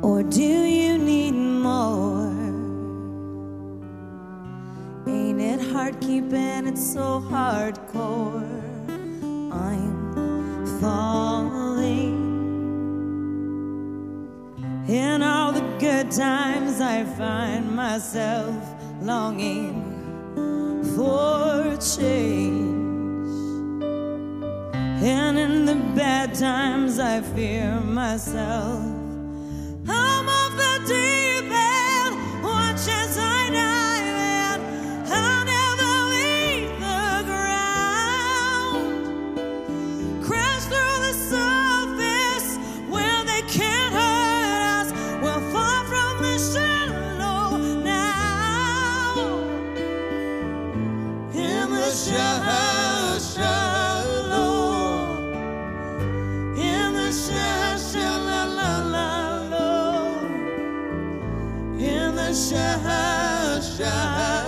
Or do you need more? Ain't it hard keeping it so hardcore? I'm falling. In all the good times, I find myself longing for change. And in the bad times, I fear myself. Dive in. The ground. In the